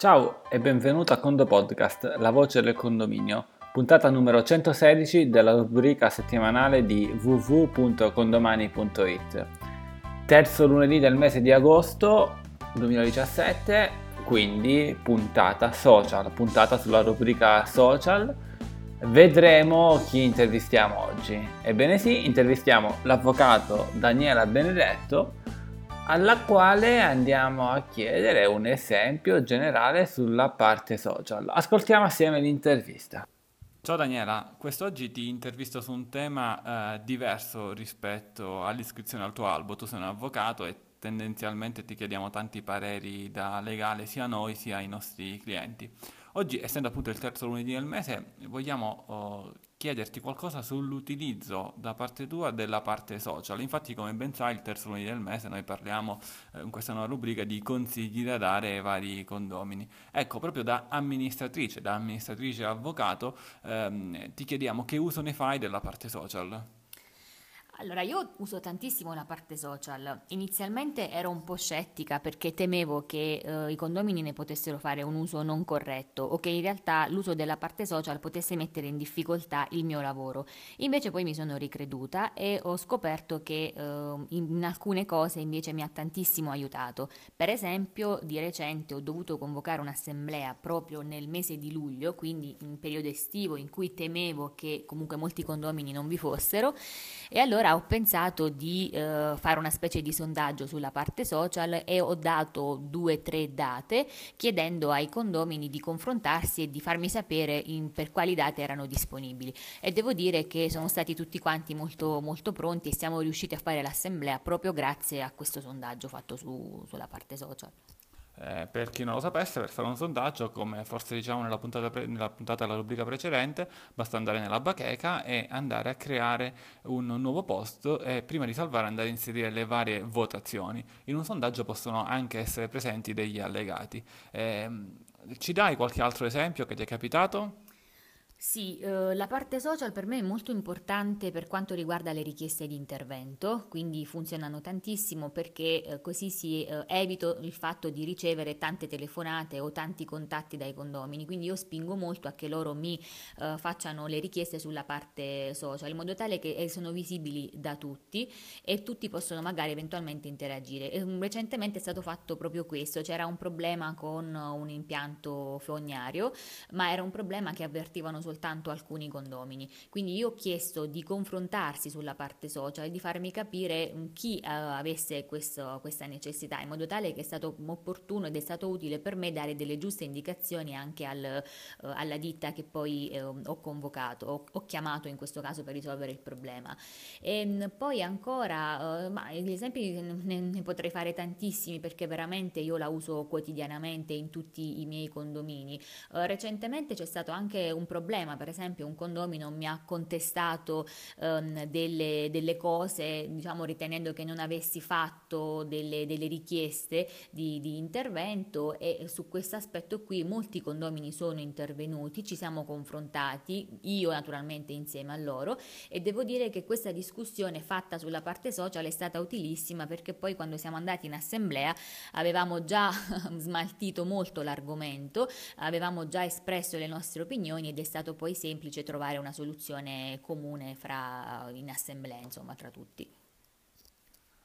Ciao e benvenuto a Condo Podcast, la voce del condominio, puntata numero 116 della rubrica settimanale di www.condomani.it. Terzo lunedì del mese di agosto 2017, quindi puntata social, puntata sulla rubrica social. Vedremo chi intervistiamo oggi. Ebbene sì, intervistiamo l'avvocato Daniela Benedetto alla quale andiamo a chiedere un esempio generale sulla parte social. Ascoltiamo assieme l'intervista. Ciao Daniela, quest'oggi ti intervisto su un tema eh, diverso rispetto all'iscrizione al tuo albo. Tu sei un avvocato e tendenzialmente ti chiediamo tanti pareri da legale sia a noi sia ai nostri clienti. Oggi, essendo appunto il terzo lunedì del mese, vogliamo oh, chiederti qualcosa sull'utilizzo da parte tua della parte social. Infatti, come ben sai, il terzo lunedì del mese noi parliamo eh, in questa nuova rubrica di consigli da dare ai vari condomini. Ecco, proprio da amministratrice, da amministratrice avvocato, ehm, ti chiediamo che uso ne fai della parte social. Allora, io uso tantissimo la parte social. Inizialmente ero un po' scettica perché temevo che eh, i condomini ne potessero fare un uso non corretto o che in realtà l'uso della parte social potesse mettere in difficoltà il mio lavoro. Invece poi mi sono ricreduta e ho scoperto che eh, in alcune cose invece mi ha tantissimo aiutato. Per esempio, di recente ho dovuto convocare un'assemblea proprio nel mese di luglio, quindi in periodo estivo in cui temevo che comunque molti condomini non vi fossero e allora ho pensato di eh, fare una specie di sondaggio sulla parte social e ho dato due o tre date chiedendo ai condomini di confrontarsi e di farmi sapere in, per quali date erano disponibili. E devo dire che sono stati tutti quanti molto, molto pronti e siamo riusciti a fare l'assemblea proprio grazie a questo sondaggio fatto su, sulla parte social. Eh, per chi non lo sapesse, per fare un sondaggio, come forse diciamo nella puntata, pre- nella puntata della rubrica precedente, basta andare nella bacheca e andare a creare un nuovo post e prima di salvare andare a inserire le varie votazioni. In un sondaggio possono anche essere presenti degli allegati. Eh, ci dai qualche altro esempio che ti è capitato? Sì, eh, la parte social per me è molto importante per quanto riguarda le richieste di intervento, quindi funzionano tantissimo perché eh, così si eh, evito il fatto di ricevere tante telefonate o tanti contatti dai condomini, quindi io spingo molto a che loro mi eh, facciano le richieste sulla parte social in modo tale che eh, sono visibili da tutti e tutti possono magari eventualmente interagire. E, um, recentemente è stato fatto proprio questo, c'era un problema con un impianto fognario, ma era un problema che avvertivano soltanto soltanto alcuni condomini. Quindi io ho chiesto di confrontarsi sulla parte social e di farmi capire mm, chi uh, avesse questo, questa necessità, in modo tale che è stato opportuno ed è stato utile per me dare delle giuste indicazioni anche al, uh, alla ditta che poi uh, ho convocato, ho, ho, chiamato in questo caso per risolvere il problema. E mm, poi ancora, ma gli esempi ne, ne potrei fare tantissimi perché veramente io la uso quotidianamente in tutti i miei condomini. recentemente c'è stato anche un problema problema, per esempio un condomino mi ha contestato um, delle, delle, cose, diciamo ritenendo che non avessi fatto delle, delle richieste di, di, intervento e su questo aspetto qui molti condomini sono intervenuti, ci siamo confrontati, io naturalmente insieme a loro e devo dire che questa discussione fatta sulla parte social è stata utilissima perché poi quando siamo andati in assemblea avevamo già smaltito molto l'argomento, avevamo già espresso le nostre opinioni ed è stato stato poi semplice trovare una soluzione comune fra, in assemblea, insomma, tra tutti.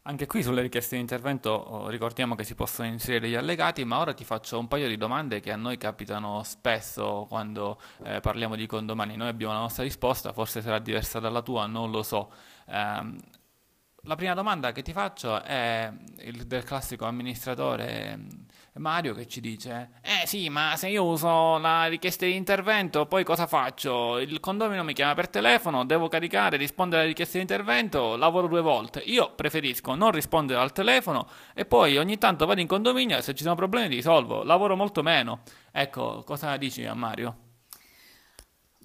Anche qui sulle richieste di intervento oh, ricordiamo che si possono inserire gli allegati, ma ora ti faccio un paio di domande che a noi capitano spesso quando eh, parliamo di condomani. Noi abbiamo la nostra risposta, forse sarà diversa dalla tua, non lo so. Um, la prima domanda che ti faccio è il, del classico amministratore Mario che ci dice: Eh sì, ma se io uso la richiesta di intervento, poi cosa faccio? Il condomino mi chiama per telefono, devo caricare, rispondere alle richieste di intervento, lavoro due volte. Io preferisco non rispondere al telefono e poi ogni tanto vado in condominio e se ci sono problemi li risolvo, lavoro molto meno. Ecco, cosa dici a Mario?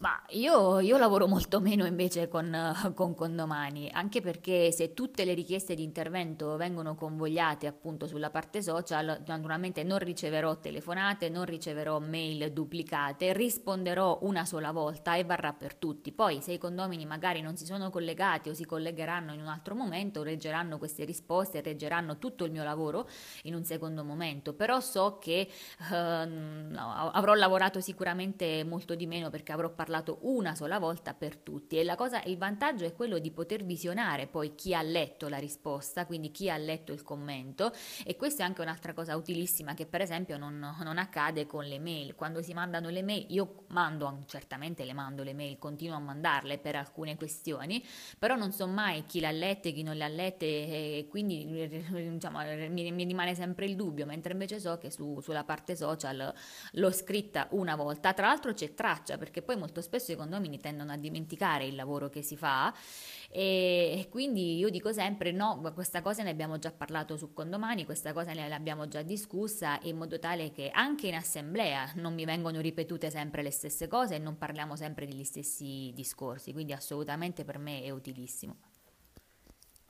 Ma io, io, lavoro molto meno invece con, con, Condomani, anche perché se tutte le richieste di intervento vengono convogliate appunto sulla parte social, naturalmente non riceverò telefonate, non riceverò mail duplicate, risponderò una sola volta e varrà per tutti. Poi se i condomini magari non si sono collegati o si collegheranno in un altro momento, reggeranno queste risposte, reggeranno tutto il mio lavoro in un secondo momento, però so che eh, avrò lavorato sicuramente molto di meno perché avrò parlato parlato una sola volta per tutti. E la cosa, il vantaggio è quello di poter visionare poi chi ha letto la risposta, quindi chi ha letto il commento. E questa è anche un'altra cosa utilissima che per esempio non, non accade con le mail, quando si mandano le mail, io mando, certamente le mando le mail, continuo a mandarle per alcune questioni, però non so mai chi l'ha lette, chi non le ha lette e quindi diciamo, mi, mi, rimane sempre il dubbio, mentre invece so che su, sulla parte social l'ho scritta una volta, tra l'altro c'è traccia perché poi molto spesso i condomini tendono a dimenticare il lavoro che si fa e quindi io dico sempre no, questa cosa ne abbiamo già parlato su condomani, questa cosa ne l'abbiamo già discussa in modo tale che anche in assemblea non mi vengono ripetute sempre le stesse cose e non parliamo sempre degli stessi discorsi, quindi assolutamente per me è utilissimo.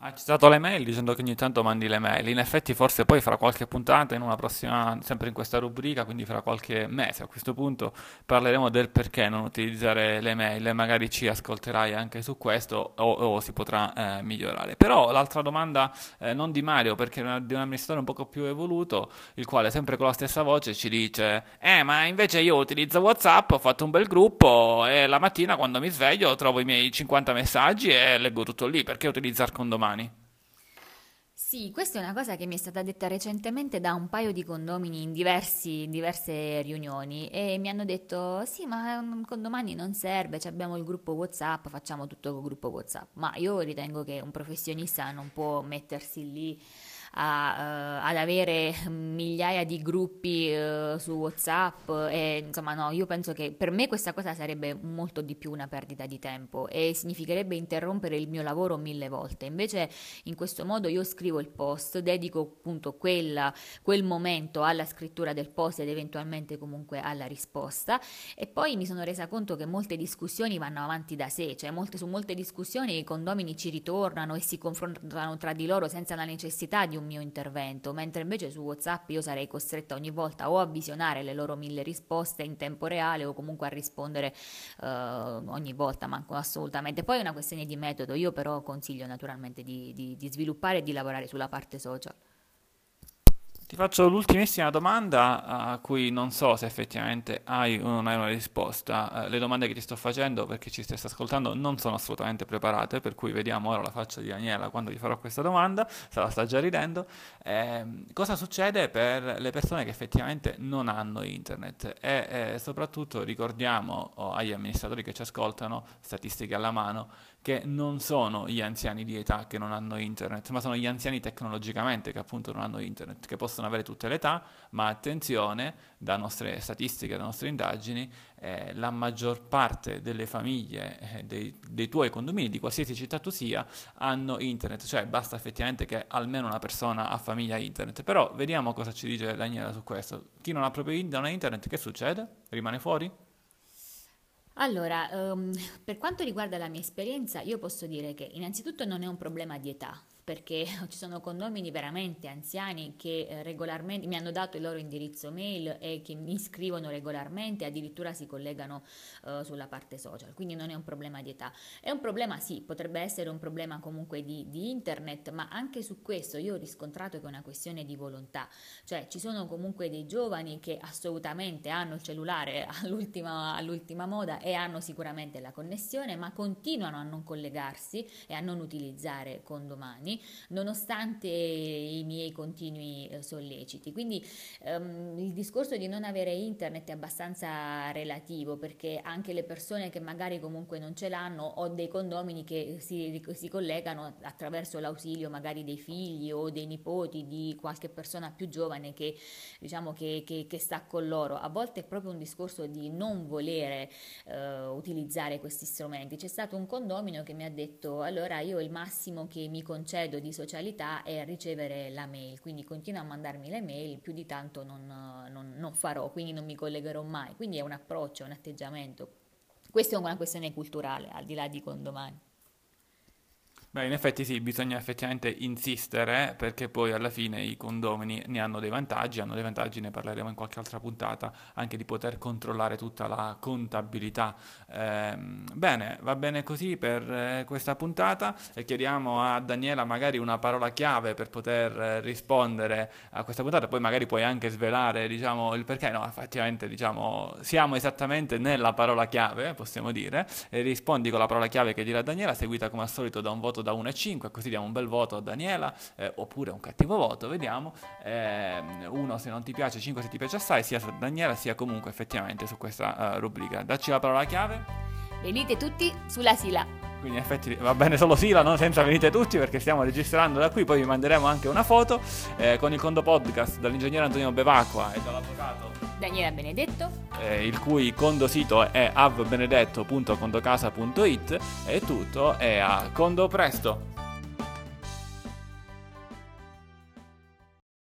Ha citato le mail dicendo che ogni tanto mandi le mail. In effetti, forse poi fra qualche puntata, in una prossima, sempre in questa rubrica, quindi fra qualche mese a questo punto, parleremo del perché non utilizzare le mail magari ci ascolterai anche su questo o, o si potrà eh, migliorare. Però l'altra domanda, eh, non di Mario, perché è di un amministratore un poco più evoluto, il quale sempre con la stessa voce ci dice: Eh, ma invece io utilizzo WhatsApp, ho fatto un bel gruppo e la mattina quando mi sveglio trovo i miei 50 messaggi e leggo tutto lì. Perché utilizzare condomani? Umani. Sì, questa è una cosa che mi è stata detta recentemente da un paio di condomini in, diversi, in diverse riunioni e mi hanno detto sì ma un condomani non serve, abbiamo il gruppo Whatsapp, facciamo tutto col gruppo Whatsapp, ma io ritengo che un professionista non può mettersi lì a, uh, ad avere migliaia di gruppi uh, su WhatsApp e insomma no, io penso che per me questa cosa sarebbe molto di più una perdita di tempo e significherebbe interrompere il mio lavoro mille volte. Invece in questo modo io scrivo il post, dedico appunto quella, quel momento alla scrittura del post ed eventualmente comunque alla risposta e poi mi sono resa conto che molte discussioni vanno avanti da sé, cioè molte, su molte discussioni i condomini ci ritornano e si confrontano tra di loro senza la necessità di un mio intervento, mentre invece su WhatsApp io sarei costretta ogni volta o a visionare le loro mille risposte in tempo reale o comunque a rispondere uh, ogni volta, manco assolutamente. Poi è una questione di metodo, io però consiglio naturalmente di, di, di sviluppare e di lavorare sulla parte social. Ti faccio l'ultimissima domanda a cui non so se effettivamente hai o non hai una risposta. Eh, le domande che ti sto facendo perché ci stai ascoltando non sono assolutamente preparate, per cui vediamo ora la faccia di Daniela quando gli farò questa domanda, se la sta già ridendo. Eh, cosa succede per le persone che effettivamente non hanno internet? E eh, soprattutto ricordiamo oh, agli amministratori che ci ascoltano, statistiche alla mano, che non sono gli anziani di età che non hanno internet, ma sono gli anziani tecnologicamente che appunto non hanno internet, che possono avere tutte le età, ma attenzione, da nostre statistiche, da nostre indagini, eh, la maggior parte delle famiglie eh, dei, dei, tuoi condomini, di qualsiasi città tu sia, hanno internet, cioè basta effettivamente che almeno una persona ha famiglia internet. Però vediamo cosa ci dice Daniela su questo. Chi non ha proprio non ha internet, che succede? Rimane fuori? Allora, um, per quanto riguarda la mia esperienza, io posso dire che innanzitutto non è un problema di età, perché ci sono condomini veramente anziani che eh, regolarmente mi hanno dato il loro indirizzo mail e che mi scrivono regolarmente, addirittura si collegano uh, sulla parte social, quindi non è un problema di età. È un problema, sì, potrebbe essere un problema comunque di, di internet, ma anche su questo io ho riscontrato che è una questione di volontà, cioè ci sono comunque dei giovani che assolutamente hanno il cellulare all'ultima, all'ultima moda e hanno sicuramente la connessione, ma continuano a non collegarsi e a non utilizzare condomani nonostante i miei continui eh, solleciti. Quindi um, il discorso di non avere internet è abbastanza relativo perché anche le persone che magari comunque non ce l'hanno o dei condomini che si, si collegano attraverso l'ausilio magari dei figli o dei nipoti di qualche persona più giovane che diciamo che, che, che sta con loro. A volte è proprio un discorso di non volere uh, utilizzare questi strumenti. C'è stato un condomino che mi ha detto allora io il massimo che mi concedo concedo di socialità è ricevere la mail, quindi continua a mandarmi le mail, più di tanto non, non, non farò, quindi non mi collegherò mai. Quindi è un approccio, un atteggiamento Questa è una questione culturale, al di là di condomani. Beh, in effetti sì, bisogna effettivamente insistere perché poi alla fine i condomini ne hanno dei vantaggi, hanno dei vantaggi, ne parleremo in qualche altra puntata, anche di poter controllare tutta la contabilità. Eh, bene, va bene così per eh, questa puntata e chiediamo a Daniela magari una parola chiave per poter eh, rispondere a questa puntata, poi magari puoi anche svelare diciamo, il perché, no, effettivamente diciamo, siamo esattamente nella parola chiave, possiamo dire, e rispondi con la parola chiave che dirà Daniela, seguita come al solito da un voto voto da 1 a 5, così diamo un bel voto a Daniela, eh, oppure un cattivo voto, vediamo. 1 eh, se non ti piace, 5 se ti piace assai, sia Daniela sia comunque effettivamente su questa uh, rubrica. Dacci la parola chiave. Venite tutti sulla Sila. Quindi in effetti va bene solo Sila, non senza venite tutti perché stiamo registrando da qui, poi vi manderemo anche una foto eh, con il Condo Podcast dall'ingegnere Antonio Bevacqua e dall'avvocato Daniela Benedetto, eh, il cui condo sito è avbenedetto.condocasa.it e tutto è a Condo Presto.